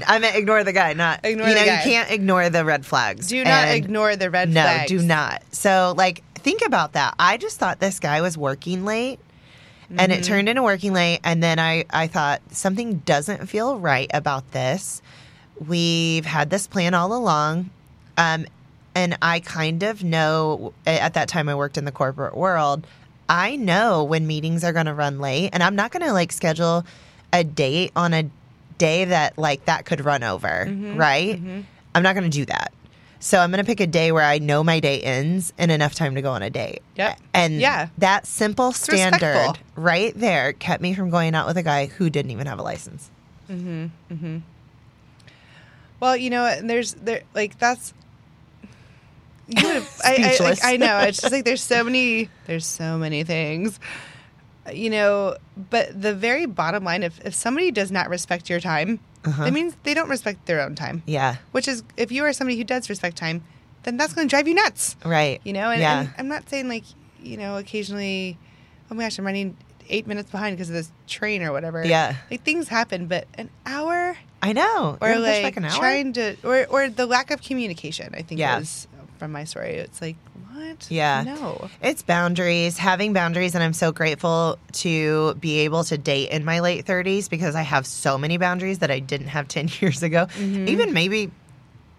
I meant ignore the guy, not Ignore you know. You can't ignore the red flags. Do not And- ignore the red no, flags. No, do not. So, like, think about that. I just thought this guy was working late, and Mm-hmm. it turned into working late. And then I, I thought something doesn't feel right about this. We've had this plan all along, um, and I kind of know. At that time, I worked in the corporate world. I know when meetings are going to run late, and I'm not going to like schedule a date on a day that like that could run over, Mm-hmm. right? I'm not going to do that. So I'm going to pick a day where I know my day ends and enough time to go on a date. Yep. And Yeah. that simple standard right there kept me from going out with a guy who didn't even have a license. Well, you know, and there's there like that's. You would, I, I, like. I know it's just like there's so many there's so many things, you know. But the very bottom line, if if somebody does not respect your time, Uh-huh. that means they don't respect their own time. Yeah. Which is, if you are somebody who does respect time, then that's going to drive you nuts. Right. You know, and, yeah. and I'm not saying like, you know, occasionally, oh my gosh, I'm running eight minutes behind because of this train or whatever. Yeah. Like things happen, but an hour I know. or You're gonna push like back an hour? trying to, or, or the lack of communication, I think Yeah. was from my story. It's like, what? Yeah. No. It's boundaries, having boundaries, and I'm so grateful to be able to date in my late 30s because I have so many boundaries that I didn't have 10 years ago. Mm-hmm. Even maybe,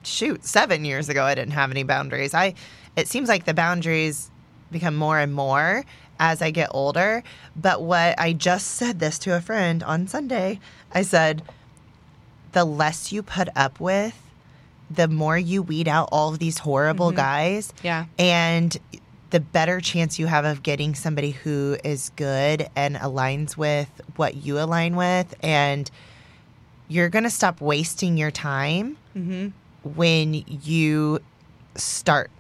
shoot, seven years ago, I didn't have any boundaries. I it seems like the boundaries become more and more as I get older. But what I just said this to a friend on Sunday, I said, the less you put up with, the more you weed out all of these horrible mm-hmm. guys. Yeah. And the better chance you have of getting somebody who is good and aligns with what you align with. And you're going to stop wasting your time mm-hmm. when you start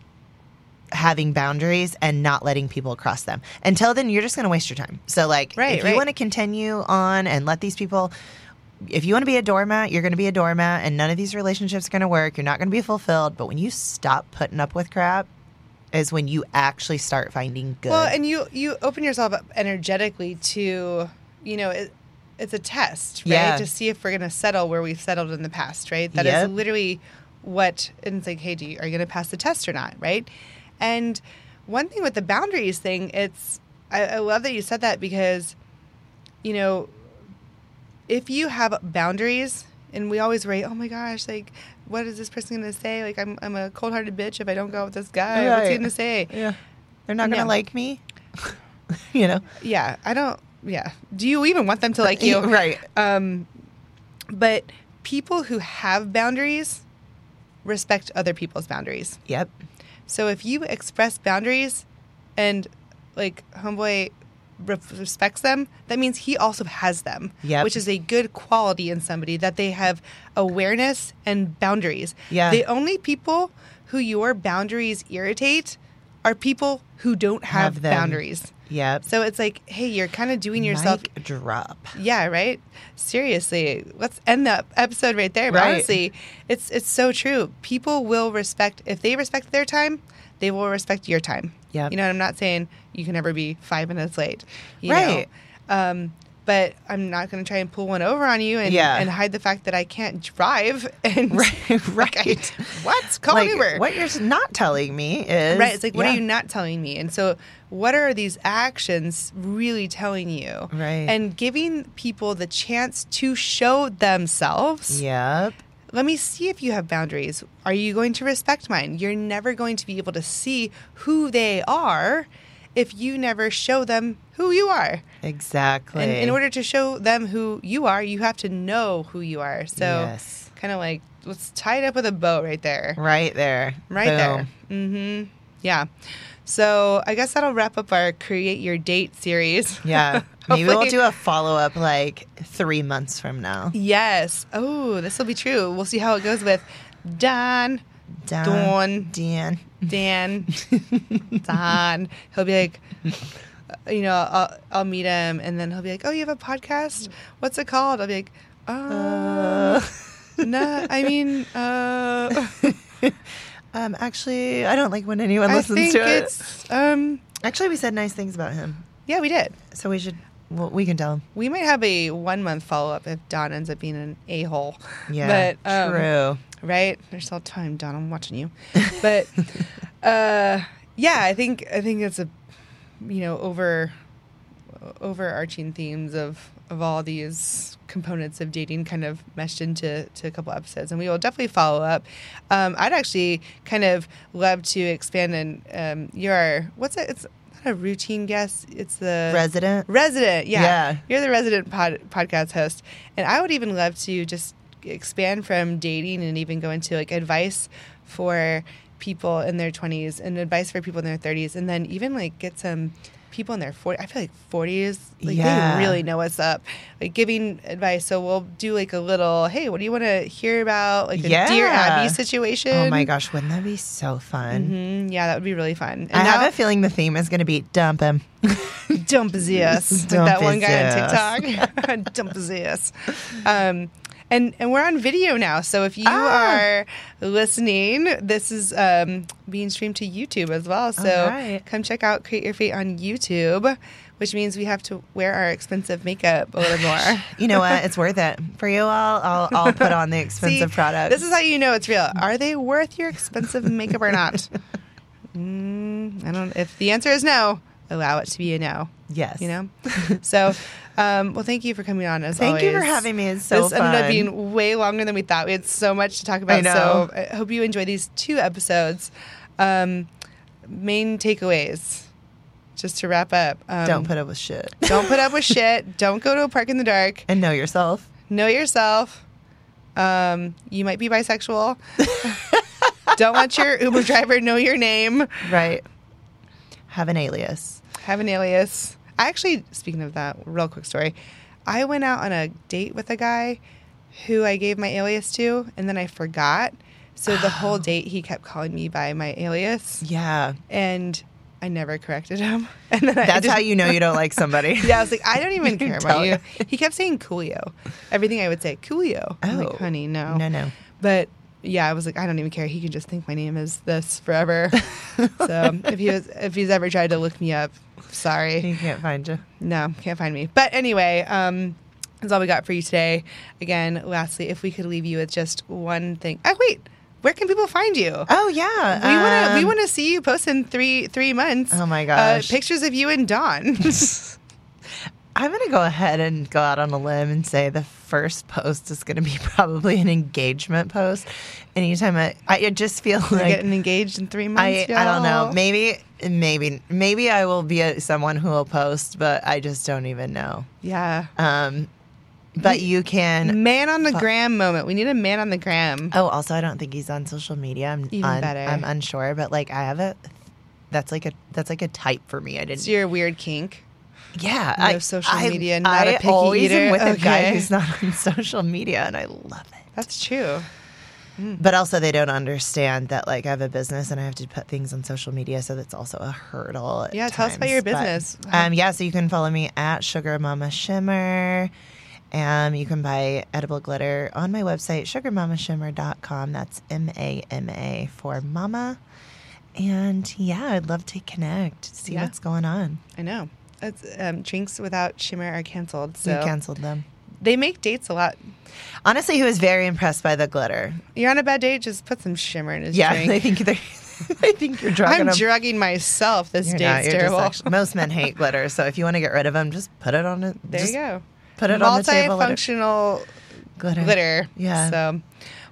having boundaries and not letting people cross them. Until then, you're just going to waste your time. So, like, Right, if right. you want to continue on and let these people if you want to be a doormat, you're going to be a doormat, and none of these relationships are going to work. You're not going to be fulfilled. But when you stop putting up with crap, is when you actually start finding good. Well, and you you open yourself up energetically to, you know, it, it's a test, right? Yeah. To see if we're going to settle where we've settled in the past, right? That is Yep. literally what. And it's like, hey, do you, are you going to pass the test or not, right? And one thing with the boundaries thing, it's I, I love that you said that because, you know, if you have boundaries, and we always worry, oh my gosh, like, what is this person going to say? Like, I'm I'm a cold hearted bitch if I don't go with this guy. What's he going to say? yeah, they're not going to No. like me. you know, Yeah, I don't. Yeah. Do you even want them to like you? right? Um, but people who have boundaries respect other people's boundaries. Yep. So if you express boundaries and like homeboy respects them, that means he also has them, Yep. which is a good quality in somebody that they have awareness and boundaries. Yeah. The only people who your boundaries irritate are people who don't have, Have boundaries. Yep. So it's like, hey, you're kind of doing yourself. Mic drop. Yeah, right. Seriously, let's end the episode right there. But Right. honestly, it's it's so true. People will respect if they respect their time, they will respect your time. Yep. You know, and I'm not saying you can never be five minutes late. You Right. Know? Um, but I'm not going to try and pull one over on you and, Yeah. and hide the fact that I can't drive. And Right, like, I- right. what? Call like, Uber. what you're not telling me is Right. It's like, what yeah. are you not telling me? And so, what are these actions really telling you? Right. And giving people the chance to show themselves. Yep. Let me see if you have boundaries. Are you going to respect mine? You're never going to be able to see who they are if you never show them who you are. Exactly. And in order to show them who you are, you have to know who you are. So, Yes. kind of like let's tie it up with a bow right there. Right there. Right there. Mm-hmm. Yeah. So I guess that'll wrap up our create your date series. Yeah. Maybe we'll do a follow up like three months from now. Yes. Oh, this will be true. We'll see how it goes with Don, Don. Dawn. Dan. Dan, Don. He'll be like, uh, you know, I'll, I'll meet him, and then he'll be like, "Oh, you have a podcast? What's it called?" I'll be like, "Uh, no, I mean, uh, Um, actually, I don't like when anyone I listens to it. it's, um, Actually, we said nice things about him, yeah, we did. so we should. Well, we can tell him. We might have a one month follow up if Don ends up being an a hole. Yeah, but, um, true. right? There's still time, Don. I'm watching you. But uh, yeah, I think I think it's a you know over overarching themes of of all these components of dating kind of meshed into to a couple episodes and we will definitely follow up um, i'd actually kind of love to expand and um, your what's it it's a routine guest it's the Resident. Resident, yeah. Yeah. You're the resident pod, podcast host. And I would even love to just expand from dating and even go into like advice for people in their 20s and advice for people in their 30s and then even like get some people in their 40s. I feel like 40s like Yeah. they really know what's up. Like giving advice. So we'll do like a little, "Hey, what do you want to hear about?" like a Dear Abby situation. Oh my gosh, wouldn't that be so fun? hmm Yeah, that would be really fun. And I now, have a feeling the theme is going to be dump him. dump his ass. like that one guy on TikTok. dump his ass. Um, and and we're on video now. So if you Ah. are listening, this is um, being streamed to YouTube as well. So All right. come check out Create Your Fate on YouTube, which means we have to wear our expensive makeup a little more. You know what? It's worth it for you. I'll I'll, I'll put on the expensive See, product. This is how you know it's real. Are they worth your expensive makeup or not? Mm, I don't. If the answer is no, allow it to be a no. yes. you know so um well thank you for coming on as Thank you for having me. It's so this ended up being way longer than we thought we had so much to talk about I so i hope you enjoy these two episodes um main takeaways just to wrap up um, Don't put up with shit. don't put up with shit don't go to a park in the dark and know yourself. know yourself um you might be bisexual don't let your uber driver know your name Right. Have an alias. Have an alias. I actually, speaking of that, real quick story. I went out on a date with a guy who I gave my alias to, and then I forgot. So the whole date, he kept calling me by my alias, Yeah. and I never corrected him. And then I That's just- how you know you don't like somebody. Yeah, I was like, I don't even care about you. He kept saying Coolio. Everything I would say, Coolio. I'm Oh. like, honey, no. No, no. But yeah, I was like, I don't even care. He can just think my name is this forever. so if he was, if he's ever tried to look me up, sorry. He can't find you. No, can't find me. But anyway, um, that's all we got for you today. Again, lastly, if we could leave you with just one thing. Oh wait, where can people find you? Oh yeah. we want to we um, want to see you post in three three months. Oh my Uh, gosh. pictures of you and Dawn. I'm gonna go ahead and go out on a limb and say the first post is gonna be probably an engagement post. Anytime I, I just feel We're like getting engaged in three I, months. I don't know. Maybe, maybe, maybe I will be a, someone who will post, but I just don't even know. Yeah. Um, but you can. Man on the gram moment. We need a man on the gram. Oh, also, I don't think he's on social media. I'm Even un- better. I'm unsure, but like I have a. That's like a that's like a type for me. I didn't. It's your weird kink. Yeah, no I, social I- media, not a I picky always eater. am with a guy who's not on social media, and I love it. That's true. But also, they don't understand that like I have a business and I have to put things on social media, so that's also a hurdle. Yeah, tell us about your times. But, business. um, yeah, so you can follow me at Sugar Mama Shimmer. Um, you can buy edible glitter on my website, sugarmamashimmer.com. That's M A M A for mama. And yeah, I'd love to connect, see Yeah. what's going on. I know. It's, um, drinks without shimmer are canceled. We So canceled them. they make dates a lot. Honestly, he was very impressed by the glitter. You're on a bad date, just put some shimmer in his Yeah, drink. they think they're. I think you're drugging I'm them. drugging myself. This You're date's not, just terrible. actually- most men hate glitter, so if you want to get rid of them, just put it on it. there you go. Put it on the table. Multifunctional Glitter. glitter. Yeah. So,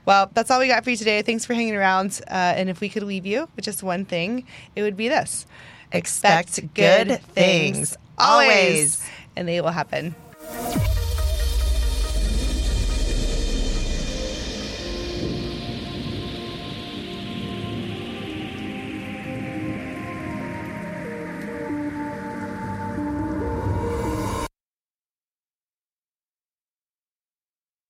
well, that's all we got for you today. Thanks for hanging around. Uh, and if we could leave you with just one thing, it would be this. Expect good things always. and they will happen.